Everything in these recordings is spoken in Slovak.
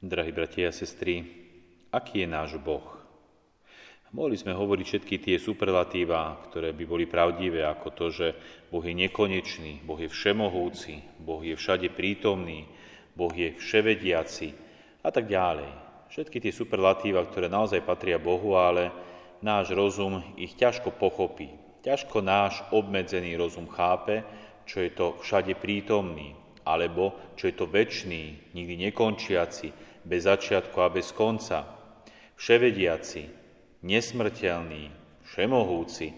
Drahí bratia a sestry, aký je náš Boh? Mohli sme hovoriť všetky tie superlatíva, ktoré by boli pravdivé, ako to, že Boh je nekonečný, Boh je všemohúci, Boh je všade prítomný, Boh je vševediaci a tak ďalej. Všetky tie superlatíva, ktoré naozaj patria Bohu, ale náš rozum ich ťažko pochopí. Ťažko náš obmedzený rozum chápe, čo je to všade prítomný, alebo čo je to väčší, nikdy nekončiaci, bez začiatku a bez konca, vševediaci, nesmrteľný, všemohúci,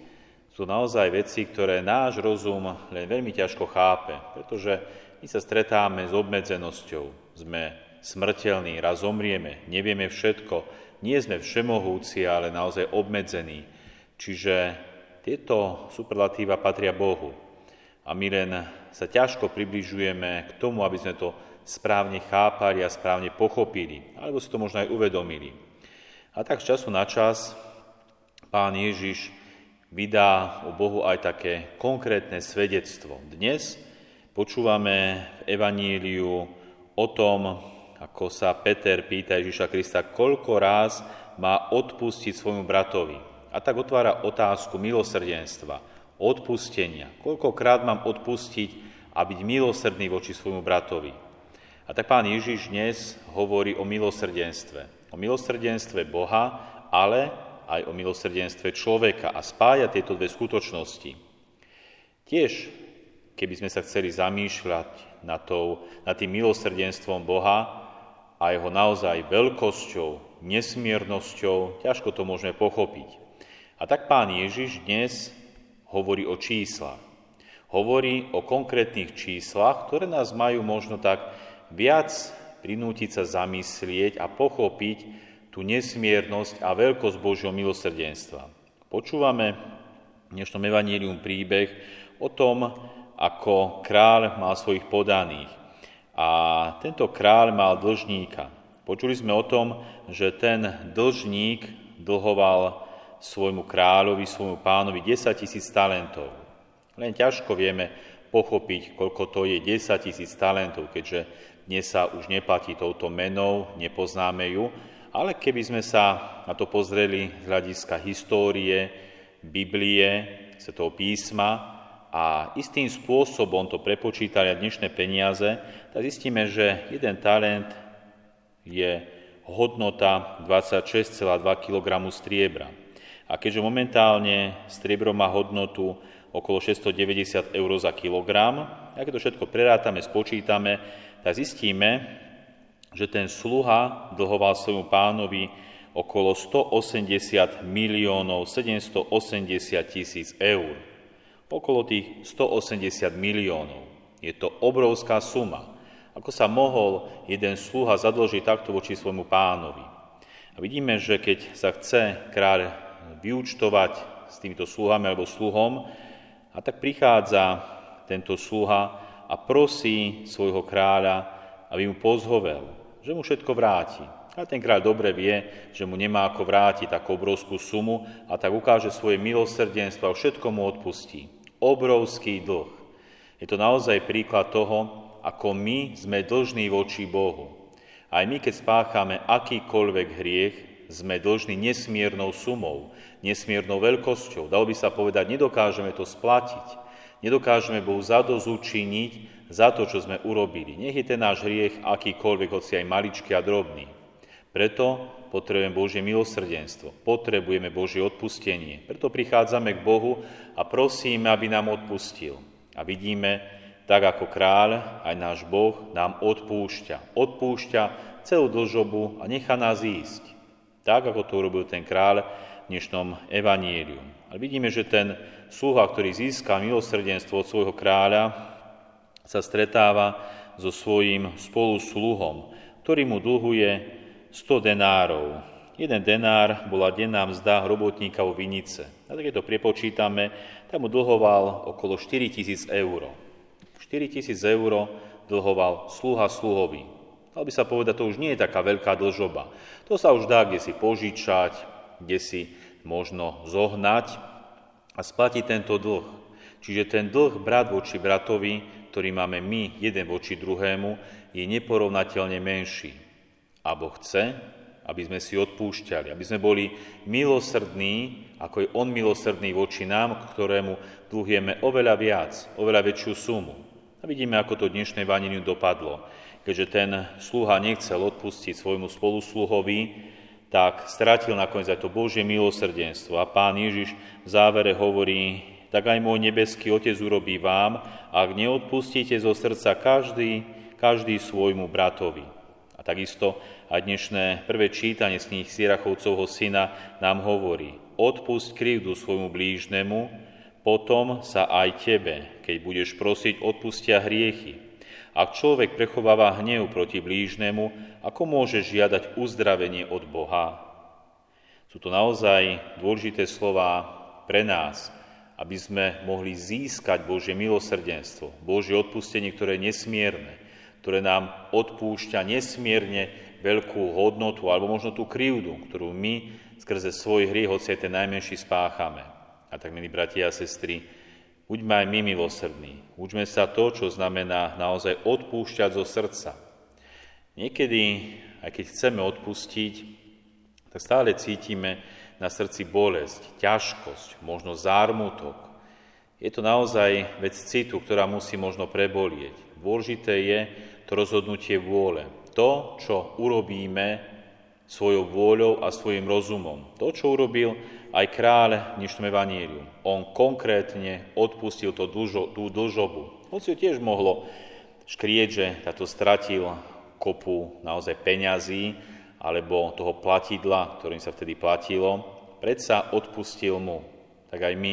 sú naozaj veci, ktoré náš rozum len veľmi ťažko chápe, pretože my sa stretáme s obmedzenosťou, sme smrteľní, raz zomrieme, nevieme všetko, nie sme všemohúci, ale naozaj obmedzení. Čiže tieto superlatíva patria Bohu. A my len sa ťažko približujeme k tomu, aby sme to správne chápali a správne pochopili, alebo si to možno aj uvedomili. A tak z času na čas pán Ježiš vydá o Bohu aj také konkrétne svedectvo. Dnes počúvame v Evaníliu o tom, ako sa Peter pýta Ježiša Krista, koľko ráz má odpustiť svojmu bratovi. A tak otvára otázku milosrdenstva, odpustenia. Koľkokrát mám odpustiť a byť milosrdný voči svojmu bratovi. A tak pán Ježiš dnes hovorí o milosrdenstve. O milosrdenstve Boha, ale aj o milosrdenstve človeka a spája tieto dve skutočnosti. Tiež, keby sme sa chceli zamýšľať nad, tou, nad tým milosrdenstvom Boha a jeho naozaj veľkosťou, nesmiernosťou, ťažko to môžeme pochopiť. A tak pán Ježiš dnes hovorí o číslach. Hovorí o konkrétnych číslach, ktoré nás majú možno tak viac prinútiť sa zamyslieť a pochopiť tú nesmiernosť a veľkosť Božieho milosrdenstva. Počúvame v dnešnom evanílium príbeh o tom, ako kráľ mal svojich podaných. A tento kráľ mal dlžníka. Počuli sme o tom, že ten dlžník dlhoval svojmu kráľovi, svojmu pánovi 10 tisíc talentov. Len ťažko vieme pochopiť, koľko to je 10 tisíc talentov, keďže dnes sa už neplatí touto menou, nepoznáme ju, ale keby sme sa na to pozreli z hľadiska histórie, Biblie, Svetého písma a istým spôsobom to prepočítali na dnešné peniaze, tak zistíme, že jeden talent je hodnota 26,2 kg striebra. A keďže momentálne striebro má hodnotu okolo 690 eur za kilogram, ak to všetko prerátame, spočítame, tak zistíme, že ten sluha dlhoval svojmu pánovi okolo 180 miliónov 780 tisíc eur. Okolo tých 180 miliónov. Je to obrovská suma. Ako sa mohol jeden sluha zadlžiť takto voči svojmu pánovi? A vidíme, že keď sa chce kráľ vyúčtovať s týmito sluhami alebo sluhom, a tak prichádza tento sluha a prosí svojho kráľa, aby mu pozhovel, že mu všetko vráti. A ten kráľ dobre vie, že mu nemá ako vrátiť takú obrovskú sumu a tak ukáže svoje milosrdenstvo a všetko mu odpustí. Obrovský dlh. Je to naozaj príklad toho, ako my sme dlžní voči Bohu. Aj my, keď spáchame akýkoľvek hriech, sme dlžní nesmiernou sumou, nesmiernou veľkosťou. Dalo by sa povedať, nedokážeme to splatiť. Nedokážeme Bohu zadozúčiniť za to, čo sme urobili. Nech je ten náš hriech akýkoľvek, hoci aj maličký a drobný. Preto potrebujeme Božie milosrdenstvo, potrebujeme Božie odpustenie. Preto prichádzame k Bohu a prosíme, aby nám odpustil. A vidíme, tak ako kráľ, aj náš Boh nám odpúšťa. Odpúšťa celú dlžobu a nechá nás ísť. Tak, ako to urobil ten kráľ v dnešnom evaníliu. Ale vidíme, že ten sluha, ktorý získa milosrdenstvo od svojho kráľa, sa stretáva so svojím spolusluhom, ktorý mu dlhuje 100 denárov. Jeden denár bola denná mzda robotníka vo Vinice. A tak keď to prepočítame, tak mu dlhoval okolo 4 tisíc eur. 4 tisíc eur dlhoval sluha sluhovi. Dal by sa povedať, to už nie je taká veľká dlžoba. To sa už dá kde si požičať, kde si možno zohnať a splatiť tento dlh. Čiže ten dlh brat voči bratovi, ktorý máme my jeden voči druhému, je neporovnateľne menší. A Boh chce, aby sme si odpúšťali, aby sme boli milosrdní, ako je On milosrdný voči nám, ktorému dlhujeme oveľa viac, oveľa väčšiu sumu. A vidíme, ako to dnešné vaneniu dopadlo. Keďže ten sluha nechcel odpustiť svojmu spolusluhovi, tak stratil nakoniec aj to Božie milosrdenstvo. A pán Ježiš v závere hovorí, tak aj môj nebeský Otec urobí vám, ak neodpustíte zo srdca každý, každý svojmu bratovi. A takisto aj dnešné prvé čítanie z knih Sirachovcovho syna nám hovorí, odpusť krivdu svojmu blížnemu, potom sa aj tebe, keď budeš prosiť, odpustia hriechy. Ak človek prechováva hnev proti blížnemu, ako môže žiadať uzdravenie od Boha? Sú to naozaj dôležité slova pre nás, aby sme mohli získať Božie milosrdenstvo, Božie odpustenie, ktoré je nesmierne, ktoré nám odpúšťa nesmierne veľkú hodnotu alebo možno tú krivdu, ktorú my skrze svoj hriech, hoci aj ten najmenší, spáchame. A tak, milí bratia a sestry, buďme aj my milosrdní. Učme sa to, čo znamená naozaj odpúšťať zo srdca. Niekedy, aj keď chceme odpustiť, tak stále cítime na srdci bolesť, ťažkosť, možno zármutok. Je to naozaj vec citu, ktorá musí možno prebolieť. Dôležité je to rozhodnutie vôle to, čo urobíme svojou vôľou a svojim rozumom. To, čo urobil aj kráľ v dnešnom evaníliu. On konkrétne odpustil to dlžo, tú dlžobu. Hoci tiež mohlo škrieť, že táto stratil kopu naozaj peňazí alebo toho platidla, ktorým sa vtedy platilo, predsa odpustil mu. Tak aj my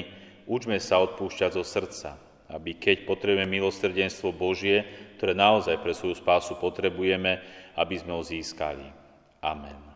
učme sa odpúšťať zo srdca, aby keď potrebujeme milosrdenstvo Božie, ktoré naozaj pre svoju spásu potrebujeme, aby sme ho získali. Amen.